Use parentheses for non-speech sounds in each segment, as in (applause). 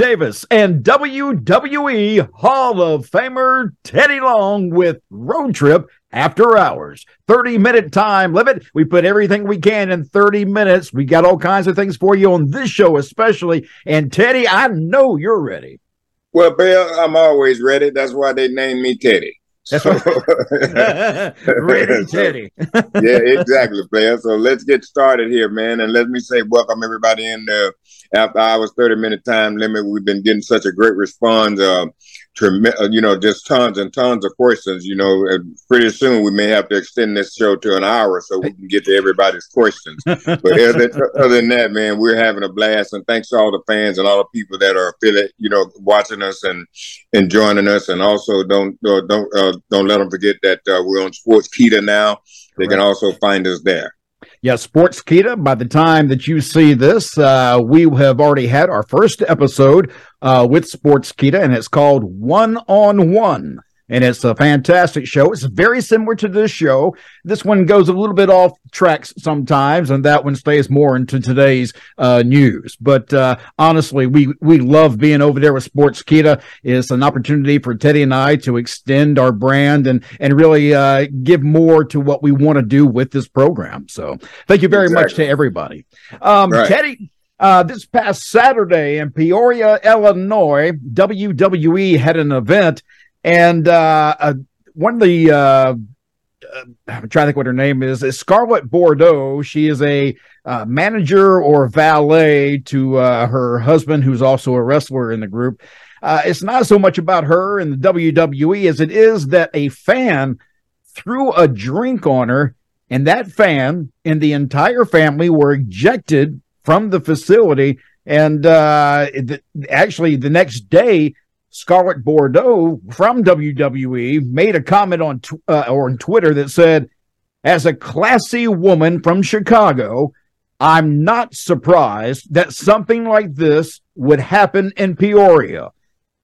Davis and WWE Hall of Famer Teddy Long with Road Trip After Hours. 30 minute time limit. We put everything we can in 30 minutes. We got all kinds of things for you on this show, especially. And Teddy, I know you're ready. Well, Bill, I'm always ready. That's why they named me Teddy. That's so, (laughs) Ready, (laughs) Teddy. yeah, exactly, player. So let's get started here, man. And let me say welcome everybody in the after hours 30 minute time limit. We've been getting such a great response. Uh, uh, you know, just tons and tons of questions. You know, pretty soon we may have to extend this show to an hour so we can get to everybody's questions. but (laughs) other, other, than that, man, we're having a blast. And thanks to all the fans and all the people that are affiliate, you know, watching us and and joining us. And also, don't uh, don't uh, don't let them forget that uh, we're on Sportskeeda now. They can also find us there. Yeah, Sportskeeda, By the time that you see this, uh, we have already had our first episode uh, with Kita, and it's called One on One and it's a fantastic show. It's very similar to this show. This one goes a little bit off tracks sometimes, and that one stays more into today's uh, news. But uh, honestly, we we love being over there with Sportskeeda. It's an opportunity for Teddy and I to extend our brand and and really uh, give more to what we want to do with this program. So thank you very exactly. much to everybody. Um, right. Teddy. Uh, this past Saturday in Peoria, Illinois, WWE had an event and uh, uh, one of the uh, uh, I'm trying to think what her name is. Is Scarlett Bordeaux. She is a uh, manager or valet to uh, her husband, who's also a wrestler in the group. Uh, it's not so much about her and the WWE as it is that a fan threw a drink on her, and that fan and the entire family were ejected from the facility. And uh, the, actually, the next day, Scarlett Bordeaux from WWE made a comment on tw- uh, or on Twitter that said, "As a classy woman from Chicago, I'm not surprised that something like this would happen in Peoria."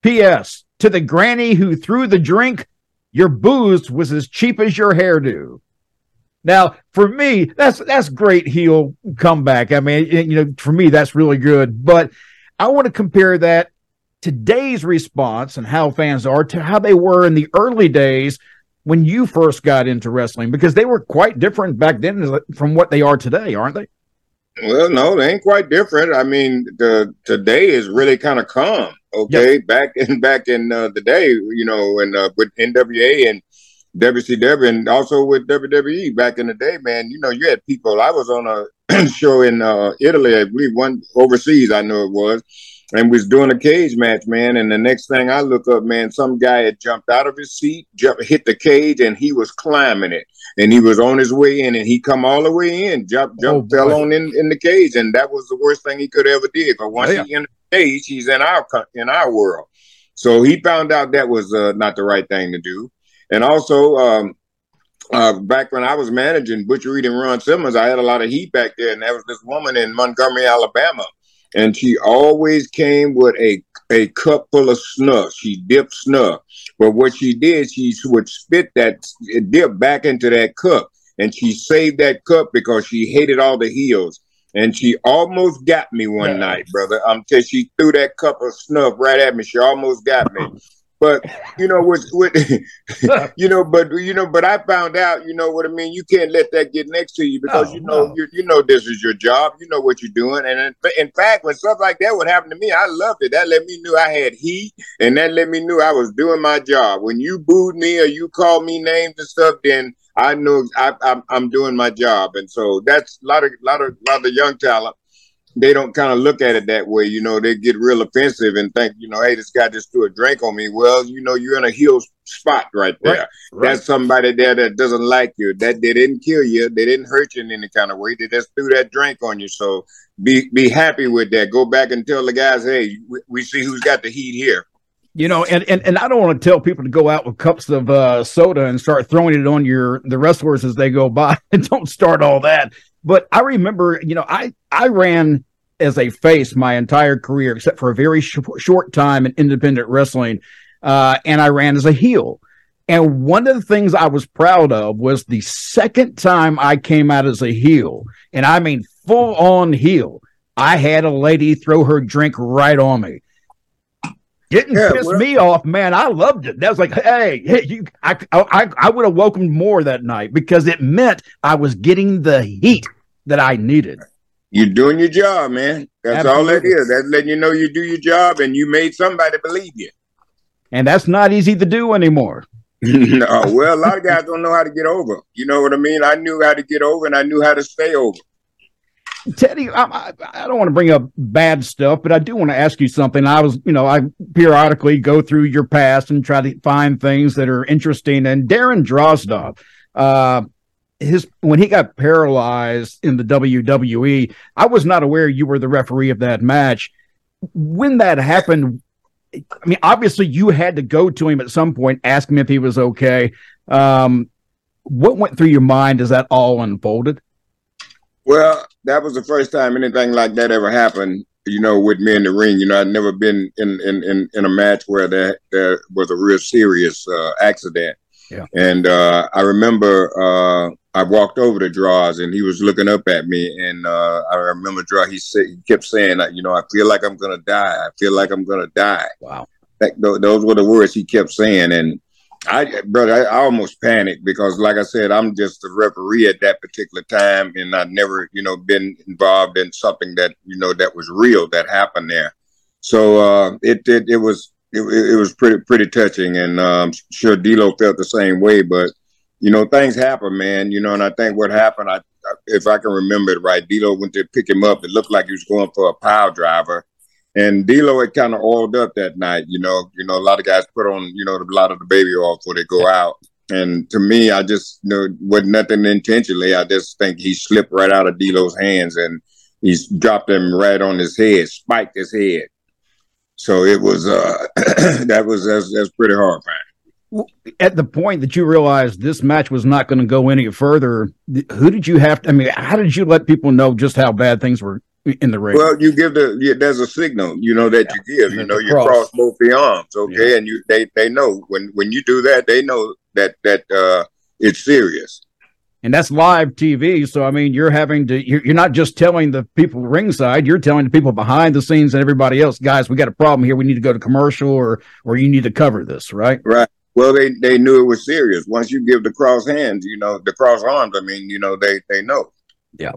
P.S. To the granny who threw the drink, your booze was as cheap as your hairdo. Now, for me, that's that's great heel comeback. I mean, you know, for me, that's really good. But I want to compare that today's response and how fans are to how they were in the early days when you first got into wrestling because they were quite different back then from what they are today, aren't they? Well, no, they ain't quite different. I mean, the today is really kind of calm. Okay, yep. back in back in uh, the day, you know, and uh, with NWA and WCW, and also with WWE back in the day, man. You know, you had people. I was on a (clears throat) show in uh, Italy, I believe, one overseas. I know it was and was doing a cage match, man. And the next thing I look up, man, some guy had jumped out of his seat, jumped, hit the cage, and he was climbing it. And he was on his way in, and he come all the way in, jumped, jumped, oh, fell on in, in the cage, and that was the worst thing he could ever did. But once oh, yeah. he in the cage, he's in our in our world. So he found out that was uh, not the right thing to do. And also, um, uh, back when I was managing Butcher Reed and Ron Simmons, I had a lot of heat back there, and there was this woman in Montgomery, Alabama and she always came with a a cup full of snuff. She dipped snuff, but what she did, she would spit that dip back into that cup, and she saved that cup because she hated all the heels. And she almost got me one yeah. night, brother. Um, till she threw that cup of snuff right at me. She almost got me. But you know what? (laughs) you know, but you know, but I found out. You know what I mean? You can't let that get next to you because you know, no. you, you know, this is your job. You know what you're doing, and in, in, fact, when stuff like that would happen to me, I loved it. That let me know I had heat, and that let me know I was doing my job. When you booed me or you called me names and stuff, then I know I, I'm, I'm doing my job, and so that's a lot of lot of lot of young talent they don't kind of look at it that way. You know, they get real offensive and think, you know, hey, this guy just threw a drink on me. Well, you know, you're in a heel spot right there. Right, right. That's somebody there that doesn't like you. That they didn't kill you. They didn't hurt you in any kind of way. They just threw that drink on you. So be be happy with that. Go back and tell the guys, hey, we, we see who's got the heat here. You know, and, and and I don't want to tell people to go out with cups of uh, soda and start throwing it on your the wrestlers as they go by. (laughs) don't start all that. But I remember, you know, I I ran as a face my entire career, except for a very sh- short time in independent wrestling, uh, and I ran as a heel. And one of the things I was proud of was the second time I came out as a heel, and I mean full on heel. I had a lady throw her drink right on me. Getting yeah, piss well, me off, man. I loved it. That was like, hey, hey, you, I, I, I would have welcomed more that night because it meant I was getting the heat that I needed. You're doing your job, man. That's Absolutely. all that is. That's letting you know you do your job and you made somebody believe you. And that's not easy to do anymore. (laughs) no, well, a lot of guys don't know how to get over. You know what I mean? I knew how to get over and I knew how to stay over. Teddy, I, I, don't want to bring up bad stuff, but I do want to ask you something. I was, you know, I periodically go through your past and try to find things that are interesting. And Darren Drozdov, uh, his when he got paralyzed in the WWE, I was not aware you were the referee of that match. When that happened, I mean, obviously you had to go to him at some point, ask him if he was okay. Um, what went through your mind as that all unfolded? Well, that was the first time anything like that ever happened. You know, with me in the ring. You know, I'd never been in in in, in a match where there there was a real serious uh, accident. Yeah. And uh, I remember uh, I walked over to Droz and he was looking up at me, and uh, I remember Droz. He said he kept saying, "You know, I feel like I'm gonna die. I feel like I'm gonna die." Wow. That, those were the words he kept saying, and I, brother, I, I, almost panicked because, like I said, I'm just a referee at that particular time, and I'd never, you know, been involved in something that you know that was real that happened there. So uh, it, it it was it, it was pretty pretty touching, and um, sure D'Lo felt the same way. But you know, things happen, man. You know, and I think what happened, I if I can remember it right, D'Lo went to pick him up. It looked like he was going for a pile driver and D'Lo had kind of oiled up that night. You know, you know, a lot of guys put on, you know, a lot of the baby oil before they go out. And to me, I just you know with nothing intentionally. I just think he slipped right out of D'Lo's hands and he's dropped him right on his head, spiked his head. So it was uh (clears throat) that was that's, that's pretty horrifying. At the point that you realized this match was not going to go any further, who did you have to? I mean, how did you let people know just how bad things were in the ring. Well, you give the yeah, there's a signal, you know, that yeah. you give. You know, you cross. cross both the arms, okay, yeah. and you they they know when when you do that, they know that that uh it's serious. And that's live TV, so I mean, you're having to you're, you're not just telling the people ringside, you're telling the people behind the scenes and everybody else, guys, we got a problem here. We need to go to commercial, or or you need to cover this, right? Right. Well, they they knew it was serious. Once you give the cross hands, you know, the cross arms. I mean, you know, they they know. Yeah.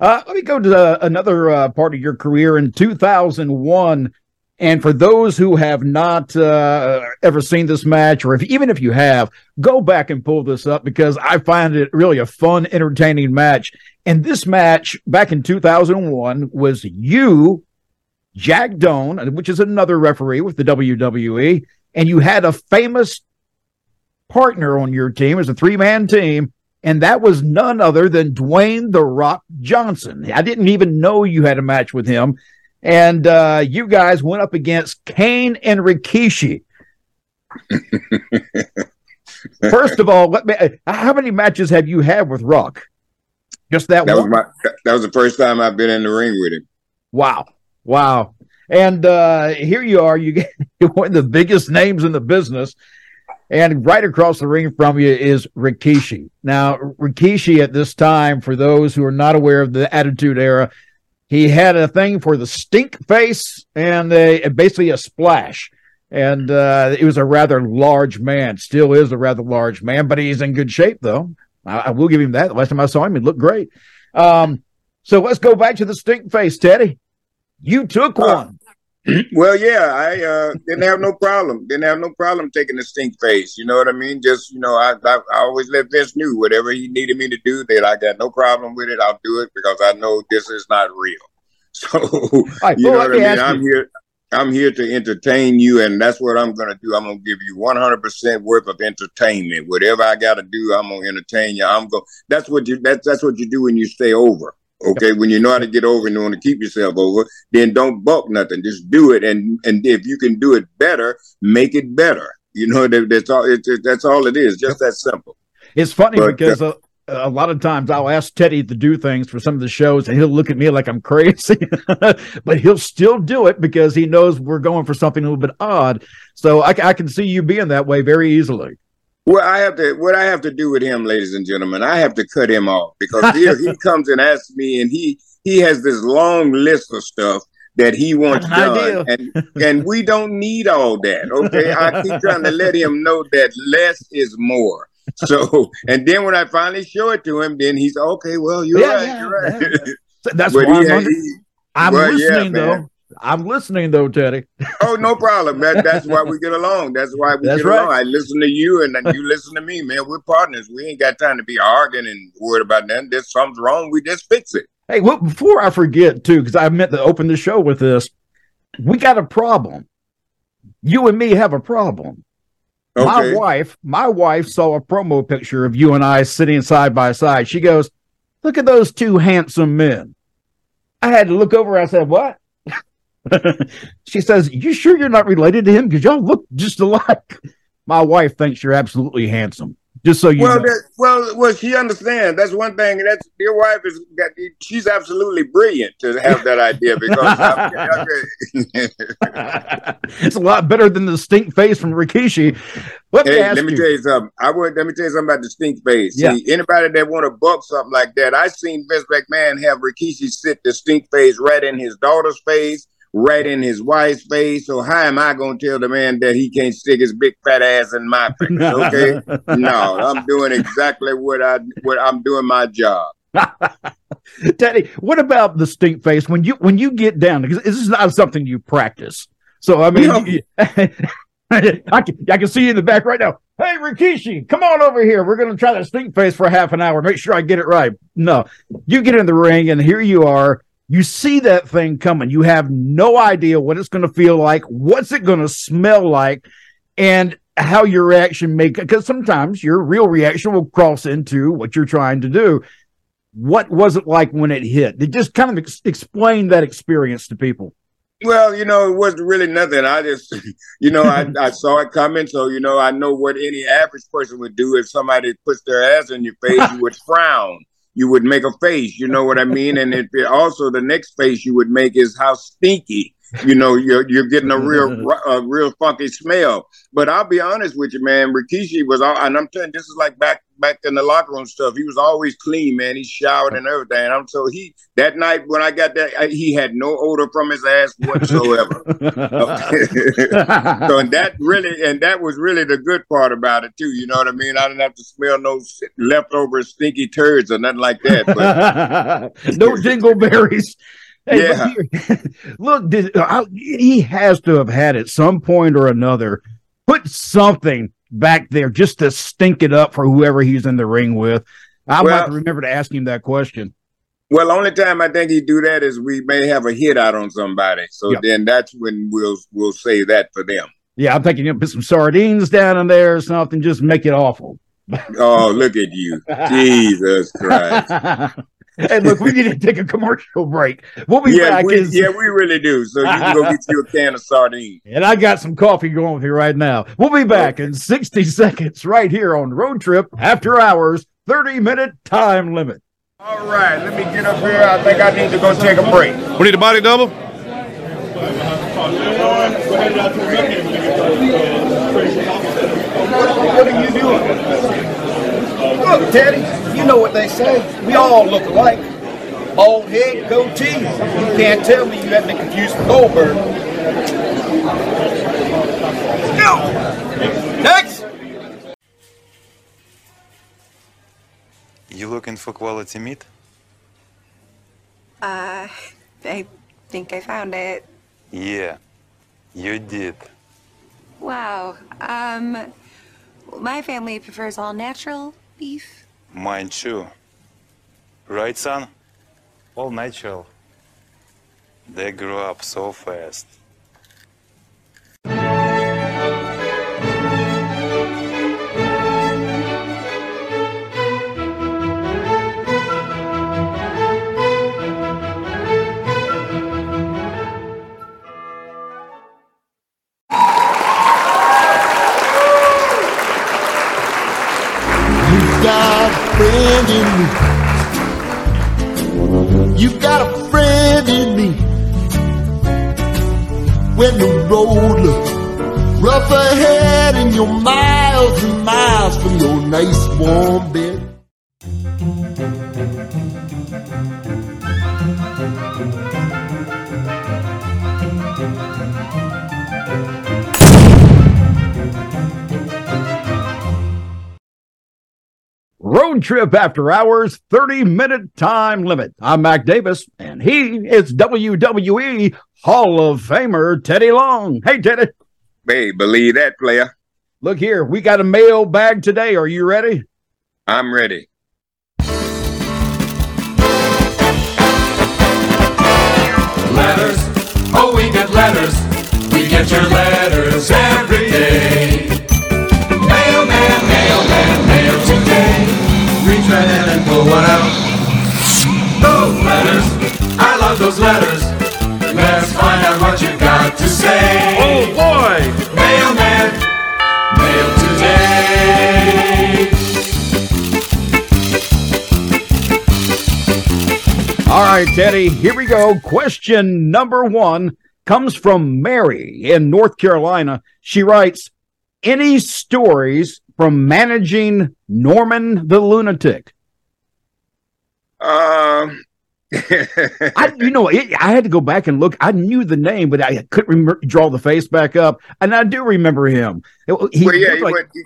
Uh, let me go to the, another uh, part of your career in 2001. And for those who have not uh, ever seen this match, or if even if you have, go back and pull this up because I find it really a fun, entertaining match. And this match back in 2001 was you, Jack Doan, which is another referee with the WWE, and you had a famous partner on your team. Was a three man team and that was none other than Dwayne the Rock Johnson. I didn't even know you had a match with him, and uh, you guys went up against Kane and Rikishi. (laughs) First of all, let me, how many matches have you had with Rock? Just that, that one. Was my, that was the first time I've been in the ring with him. Wow, wow! And uh, here you are. You get (laughs) one of the biggest names in the business and right across the ring from you is Rikishi. Now, Rikishi at this time, for those who are not aware of the Attitude Era, he had a thing for the stink face and a, basically a splash. And uh, he was a rather large man, still is a rather large man, but he's in good shape, though. I, I will give him that. The last time I saw him, he looked great. Um, so let's go back to the stink face, Teddy. You took uh, one. (clears throat) Well, yeah, I uh, didn't have no problem. Didn't have no problem taking the stink face. You know what I mean? Just you know, I, I, I always let Vince knew whatever he needed me to do. That I got no problem with it. I'll do it because I know this is not real. (laughs) So right, you well, know what I mean? I'm here. I'm here to entertain you, and that's what I'm going to do. I'm going to give you 100% worth of entertainment. Whatever I got to do, I'm going to entertain you. I'm going. That's what you. That's that's what you do when you stay over. Okay, when you know how to get over and you want to keep yourself over, then don't buck nothing. Just do it, and and if you can do it better, make it better. You know that, that's all. It, it, that's all it is. Just that simple. It's funny but, because uh, a lot of times I'll ask Teddy to do things for some of the shows, and he'll look at me like I'm crazy, (laughs) but he'll still do it because he knows we're going for something a little bit odd. So I, I can see you being that way very easily. Well, I have to. What I have to do with him, ladies and gentlemen, I have to cut him off because here he (laughs) comes and asks me, and he he has this long list of stuff that he wants done, and and we don't need all that. Okay, I keep trying to let him know that less is more. So, and then when I finally show it to him, then he's okay. Well, you're yeah, right. Yeah, you're right. Yeah. That's (laughs) why I'm, he, he, I'm well, listening though. I'm listening though, Teddy. oh, no problem. That, that's why we get along. That's why we that's get right. along. I listen to you and then you listen to me, man. We're partners. We ain't got time to be arguing and worried about that. There's something's wrong. We just fix it. Hey, well, before I forget too, because I meant to open the show with this, we got a problem. You and me have a problem. Okay. My wife, my wife saw a promo picture of you and I sitting side by side. She goes, "Look at those two handsome men." I had to look over. I said, "What?" (laughs) she says, "You sure you're not related to him? Because y'all look just alike." My wife thinks you're absolutely handsome. Just so you well, know. That, well, well, she understands. That's one thing. That's your wife is got. She's absolutely brilliant to have that idea because (laughs) it's a lot better than the stink face from Rikishi. Let me, hey, let me you. tell you something. I would let me tell you something about the stink face. Yeah. See, anybody that want to book something like that, I seen Vince McMahon have Rikishi sit the stink face right in his daughter's face right in his wife's face. So how am I going to tell the man that he can't stick his big fat ass in my face? (laughs) Okay, no, I'm doing exactly what I what I'm doing my job. (laughs) Daddy, what about the stink face when you when you get down? Because this is not something you practice. So I mean, you (laughs) I can I can see you in the back right now. Hey Rikishi, come on over here. We're going to try the stink face for half an hour. Make sure I get it right. No, you get in the ring and here you are you see that thing coming. You have no idea what it's going to feel like, what's it going to smell like, and how your reaction may, because sometimes your real reaction will cross into what you're trying to do. What was it like when it hit? They just kind of ex- explain that experience to people. Well, you know, it wasn't really nothing. I just, (laughs) you know, I, (laughs) I saw it coming. So, you know, I know what any average person would do if somebody puts their ass in your face, you would frown you would make a face, you know what I mean? And it, also the next face you would make is how stinky you know, you're you're getting a real (laughs) a real funky smell. But I'll be honest with you, man. Rikishi was all, and I'm telling this is like back back in the locker room stuff. He was always clean, man. He showered and everything. And I'm so he that night when I got that, I, he had no odor from his ass whatsoever. (laughs) (laughs) so and that really and that was really the good part about it too. You know what I mean? I didn't have to smell no leftover stinky turds or nothing like that. But no dingleberries. Hey, yeah. look, did, (laughs) I, he has to have had at some point or another put something back there just to stink it up for whoever he's in the ring with. I'm well, to remember to ask him that question. Well, only time I think he do that is we may have a hit out on somebody. So yep. then that's when we'll we'll say that for them. Yeah, I'm thinking you know, put some sardines down in there or something, just make it awful. oh, look at you. (laughs) Jesus Christ. (laughs) And look, we need to take a commercial break. We'll be yeah, back. We, yeah, we really do. So you can go get you a (laughs) can of sardines. And I got some coffee going with you right now. We'll be back okay. in 60 seconds right here on Road Trip After Hours, 30 minute time limit. All right, let me get up here. I think I need to go take a break. We need a body double? What are you doing? Look, Teddy, you know what they say. We all look alike. Bald head, goatee. You can't tell me you haven't been confused with Goldberg. Go! Next! You looking for quality meat? Uh, I think I found it. Yeah, you did. Wow. Um, my family prefers all natural, beef? Mine too. Right, son? All natural. They grew up so fast. Trip After Hours 30 minute time limit. I'm Mac Davis, and he is WWE Hall of Famer Teddy Long. Hey, Teddy. Hey, believe that, player. Look here, we got a mail bag today. Are you ready? I'm ready. Letters, oh, we get letters. We get your letters every day. And pull one out. Those letters, I love those letters. Let's find out what you got to say. Oh, boy. Mailman, mail today. All right, Teddy, here we go. Question number one comes from Mary in North Carolina. She writes, Any stories from managing Norman the Lunatic? Um, (laughs) I, you know, it, I had to go back and look. I knew the name, but I couldn't remember, draw the face back up. And I do remember him. He well, yeah, he, like- went, he,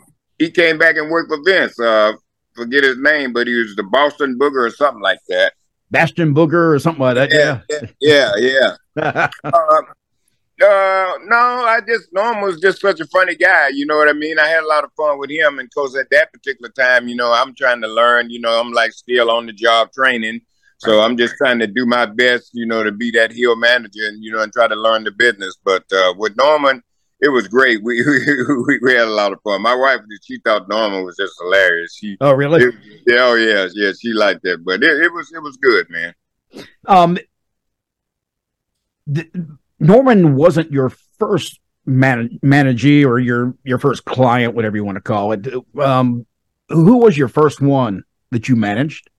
he came back and worked for Vince. Uh, forget his name, but he was the Boston Booger or something like that. Bastion Booger or something like that. Yeah. yeah, yeah. yeah. (laughs) uh, uh, no, I just Norm was just such a funny guy. You know what I mean? I had a lot of fun with him, and cause at that particular time, you know, I'm trying to learn. You know, I'm like still on the job training, so I'm just trying to do my best. You know, to be that heel manager, and you know, and try to learn the business. But uh, with Norman, it was great. (laughs) We, we we had a lot of fun. My wife, she thought Norman was just hilarious. She, oh, really? it- yeah, oh yeah, yeah, she liked that. But it, it was it was good, man. Um, th- Norman wasn't your first man- managee or your your first client, whatever you want to call it. Um, who was your first one that you managed?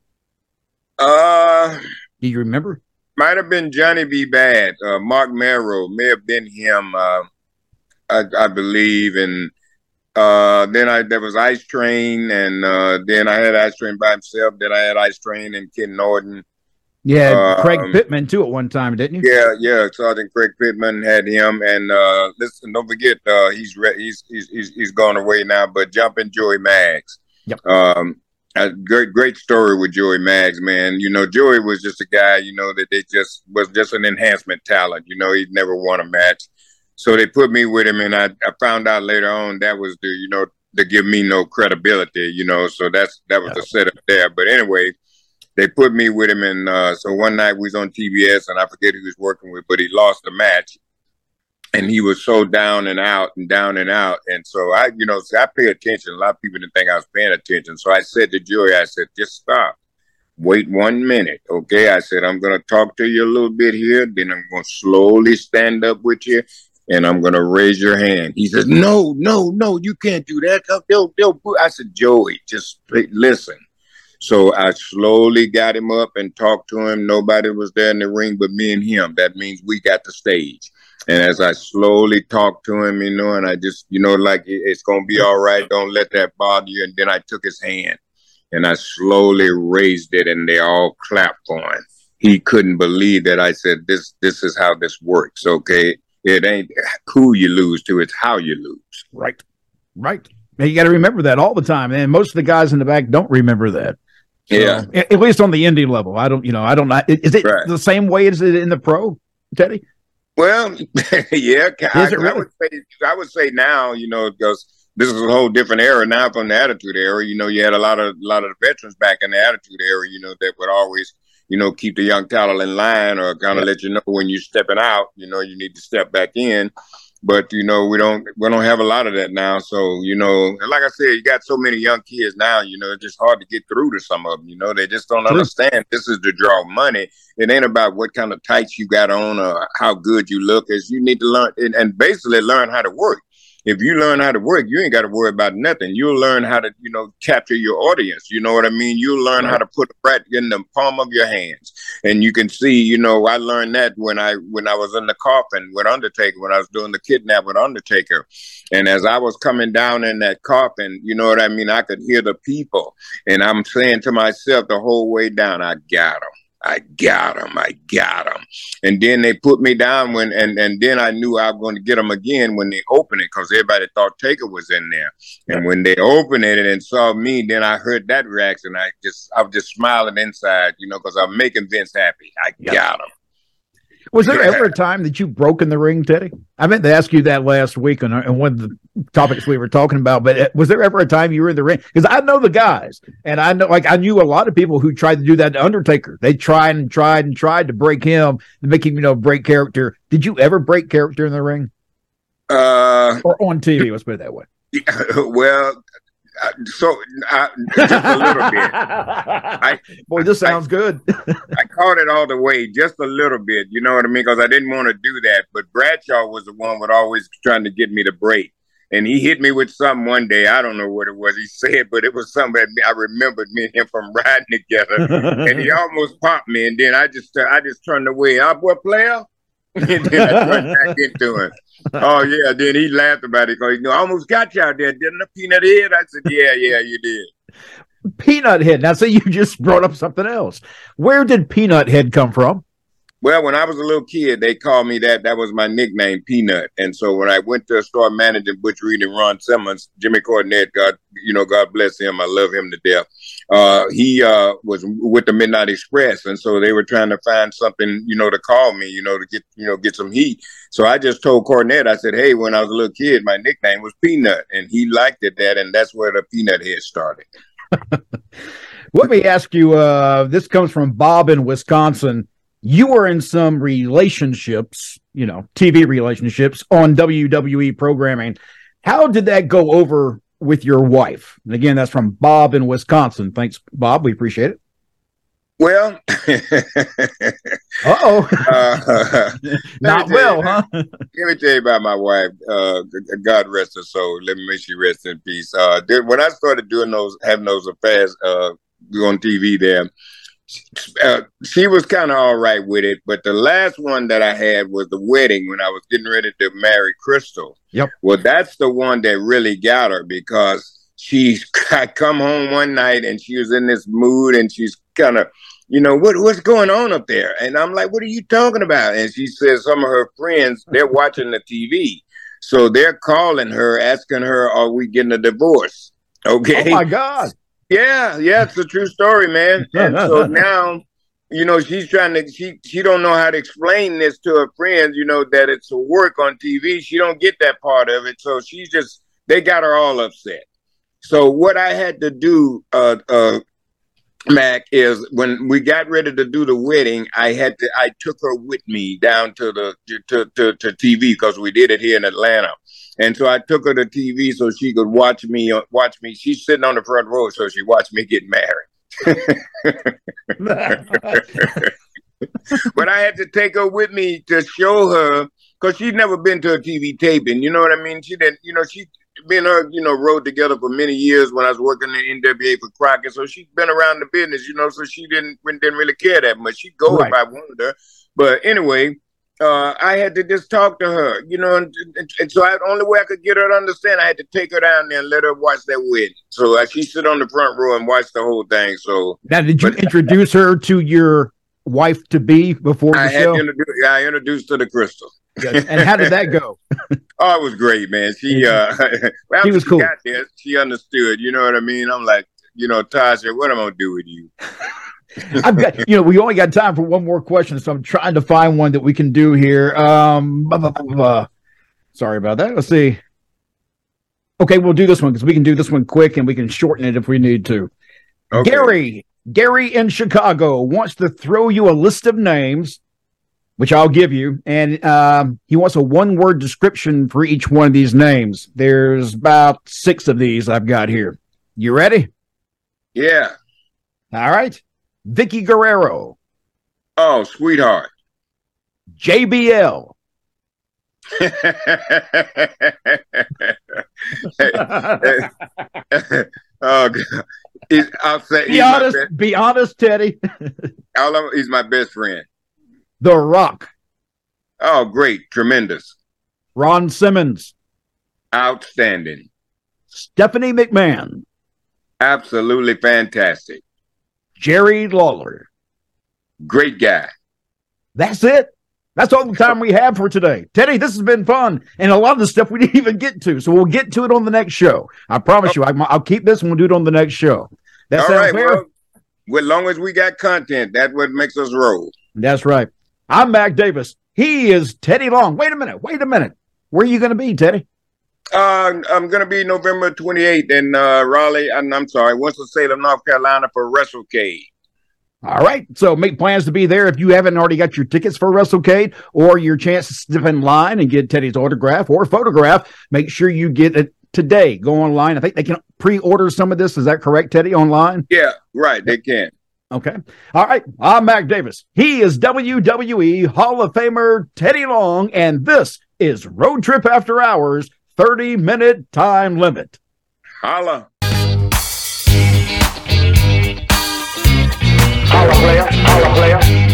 Uh. Do you remember? Might have been Johnny B. Bad. Uh, Marc Mero may have been him, uh, I, I believe. And uh, then I there was Ice Train, and uh, then I had Ice Train by himself. Then I had Ice Train and Ken Norton. Yeah, Um, Craig Pittman too at one time, didn't you? Yeah, yeah. Sergeant Craig Pittman had him, and uh, listen, don't forget uh, he's, re- he's he's he's he's gone away now. But jumping Joey Maggs. Yep. Um, a great great story with Joey Maggs, man. You know, Joey was just a guy, you know, that they just was just an enhancement talent. You know, he'd never won a match, so they put me with him, and I, I found out later on that was the you know to give me no credibility. You know, so that's that was the setup there. But anyway they put me with him and uh, so one night we was on TBS and I forget who he was working with, but he lost the match. And he was so down and out and down and out. And so I, you know, I pay attention. A lot of people didn't think I was paying attention. So I said to Joey, I said, just stop. Wait one minute. Okay. I said, I'm gonna talk to you a little bit here, then I'm gonna slowly stand up with you and I'm gonna raise your hand. He says, No, no, no, you can't do that. They'll, they'll, I said, Joey, just listen. So I slowly got him up and talked to him. Nobody was there in the ring but me and him. That means we got the stage. And as I slowly talked to him, you know, and I just, you know, like it's gonna be all right. Don't let that bother you. And then I took his hand and I slowly raised it, and they all clapped for him. He couldn't believe that I said, "This, this is how this works." Okay, it ain't who you lose to; it's how you lose. Right, right. You got to remember that all the time. And most of the guys in the back don't remember that. Yeah. at at least on the indie level. I don't, you know, I don't know. Is it Right. the same way as it in the pro, Teddy? Well, (laughs) yeah, I, it I really? would say I would say now, you know, because this is a whole different era now from the Attitude Era. You know, you had a lot of a lot of the veterans back in the Attitude Era. You know, that would always, you know, keep the young talent in line or kind of let you know when you're stepping out. You know, you need to step back in. But you know, we don't we don't have a lot of that now. So you know, and like I said, you got so many young kids now. You know, it's just hard to get through to some of them. You know, they just don't understand. This is to draw money. It ain't about what kind of tights you got on or how good you look. Is you need to learn and, and basically learn how to work. If you learn how to work, you ain't got to worry about nothing. You'll learn how to, you know, capture your audience. You know what I mean? You'll learn how to put it right in the palm of your hands. And you can see, you know, I learned that when I when I was in the coffin with Undertaker, when I was doing the kidnap with Undertaker. And as I was coming down in that coffin, you know what I mean? I could hear the people. And I'm saying to myself the whole way down, I got them. I got him. I got him. And then they put me down when, and, and then I knew I was going to get him again when they opened it because everybody thought Taker was in there. And when they opened it and saw me, then I heard that reaction. I just, I was just smiling inside, you know, because I'm making Vince happy. I got him. Was there Yeah. ever a time that you broke in the ring, Teddy? I meant to ask you that last week on, on one of the topics we were talking about, but uh, was there ever a time you were in the ring? Because I know the guys, and I know, like, I knew a lot of people who tried to do that to Undertaker. They tried and tried and tried to break him, to make him, you know, break character. Did you ever break character in the ring Uh, or on TV? Let's put it that way. (laughs) well, uh, so uh, just a little bit. (laughs) Boy, this sounds good. I caught it all the way, just a little bit. You know what I mean? Because I didn't want to do that. But Bradshaw was the one that always trying to get me to break. And he hit me with something one day. I don't know what it was he said, but it was something that I remembered me and him from (laughs) riding together. and he (laughs) almost popped me. And then I just I just turned away. Ah, boy, player. (laughs) and then I turned back into him. Oh yeah. Then he laughed about it because you know I almost got you out there, didn't I? Peanut head. I said, yeah, yeah, you did. Peanut Head. Now, say you just brought up something else. Where did Peanut Head come from? Well, when I was a little kid, they called me that. That was my nickname, Peanut. And so when I went to start managing Butch Reed and Ron Simmons, Jimmy Cornette, God, you know, God bless him. I love him to death. Uh, he uh, was with the Midnight Express, and so they were trying to find something, you know, to call me, you know, to get, you know, get some heat. So I just told Cornette, I said, "Hey, when I was a little kid, my nickname was Peanut," and he liked it that, and that's where the Peanut Head started. (laughs) Let me ask you. Uh, this comes from Bob in Wisconsin. You were in some relationships, you know, TV relationships on WWE programming. How did that go over with your wife? And again, that's from Bob in Wisconsin. Thanks, Bob. We appreciate it. Well, (laughs) Uh oh, (laughs) not Let me tell well, you, huh? Let me tell you about my wife. Uh, God rest her soul. Let me make she rest in peace. Uh, when I started doing those, having those affairs uh, on TV, there, uh, she was kind of all right with it. But the last one that I had was the wedding when I was getting ready to marry Crystal. Yep. Well, that's the one that really got her because she (laughs) I come home one night and she was in this mood and she's kind of you know what what's going on up there and i'm like what are you talking about and she says some of her friends they're watching the tv so they're calling her asking her are we getting a divorce okay Oh my God. Yeah yeah it's a true story man. (laughs) And so now you know she's trying to she she don't know how to explain this to her friends you know that it's a work on tv she don't get that part of it. So she's just they got her all upset. So what i had to do uh uh Mac is when we got ready to do the wedding, I had to I took her with me down to the to to, to TV because we did it here in Atlanta. And so I took her to TV so she could watch me uh, watch me. She's sitting on the front row so she watched me get married. (laughs) but I had to take her with me to show her because she'd never been to a TV taping. You know what I mean? She didn't, you know, she me and her, you know, rode together for many years when I was working in NWA for Crockett. So she's been around the business, you know, so she didn't didn't really care that much. She'd go Right. if I wanted her. But anyway, uh, I had to just talk to her, you know, and, and, and so I, the only way I could get her to understand, I had to take her down there and let her watch that wedding. So uh, she sit on the front row and watch the whole thing. So Now, did you But- introduce her to your wife to be before the I had show? to introduce, I introduced her to Crystal. and how did that go? (laughs) Oh, it was great, man. She uh (laughs) She was cool. got there, she understood, you know what I mean? I'm like, you know, Tasha, what am I gonna do with you? I've got, you know, we only got time for one more question, so I'm trying to find one that we can do here. Um, blah, blah, blah, sorry about that. Let's see. Okay, we'll do this one because we can do this one quick and we can shorten it if we need to. Okay. Gary, Gary in Chicago wants to throw you a list of names, which I'll give you, and um, he wants a one-word description for each one of these names. There's about six of these I've got here. You ready? Yeah. All right. Vickie Guerrero, Oh, sweetheart. JBL. (laughs) oh, God. He's, I'll say Be honest. Be honest, Teddy. (laughs) all of, he's my best friend. The Rock, Oh, great, tremendous, Ron Simmons, outstanding, Stephanie McMahon, absolutely fantastic. Jerry Lawler, Great guy. That's it. That's all the time we have for today. Teddy, this has been fun. And a lot of the stuff we (laughs) didn't even get to. So we'll get to it on the next show. I promise you, I, will keep this and we'll do it on the next show. That All right. fair? Well, as long as we got content, that's what makes us roll. That's right. I'm Mac Davis. He is Teddy Long. Wait a minute. Wait a minute. Where are you going to be, Teddy? Uh, I'm going to be November 28th in uh, Raleigh. And I'm sorry, Winston-Salem, North Carolina for WrestleCade. All right. So make plans to be there if you haven't already got your tickets for WrestleCade or your chance to step in line and get Teddy's autograph or photograph. Make sure you get it today. Go online. I think they can pre-order some of this. Is that correct, Teddy? Online? Yeah, right. They can. Okay. All right. I'm Mac Davis. He is WWE Hall of Famer Teddy Long, and this is Road Trip After Hours 30 minute time limit. Holla. Holla, player. Holla, player.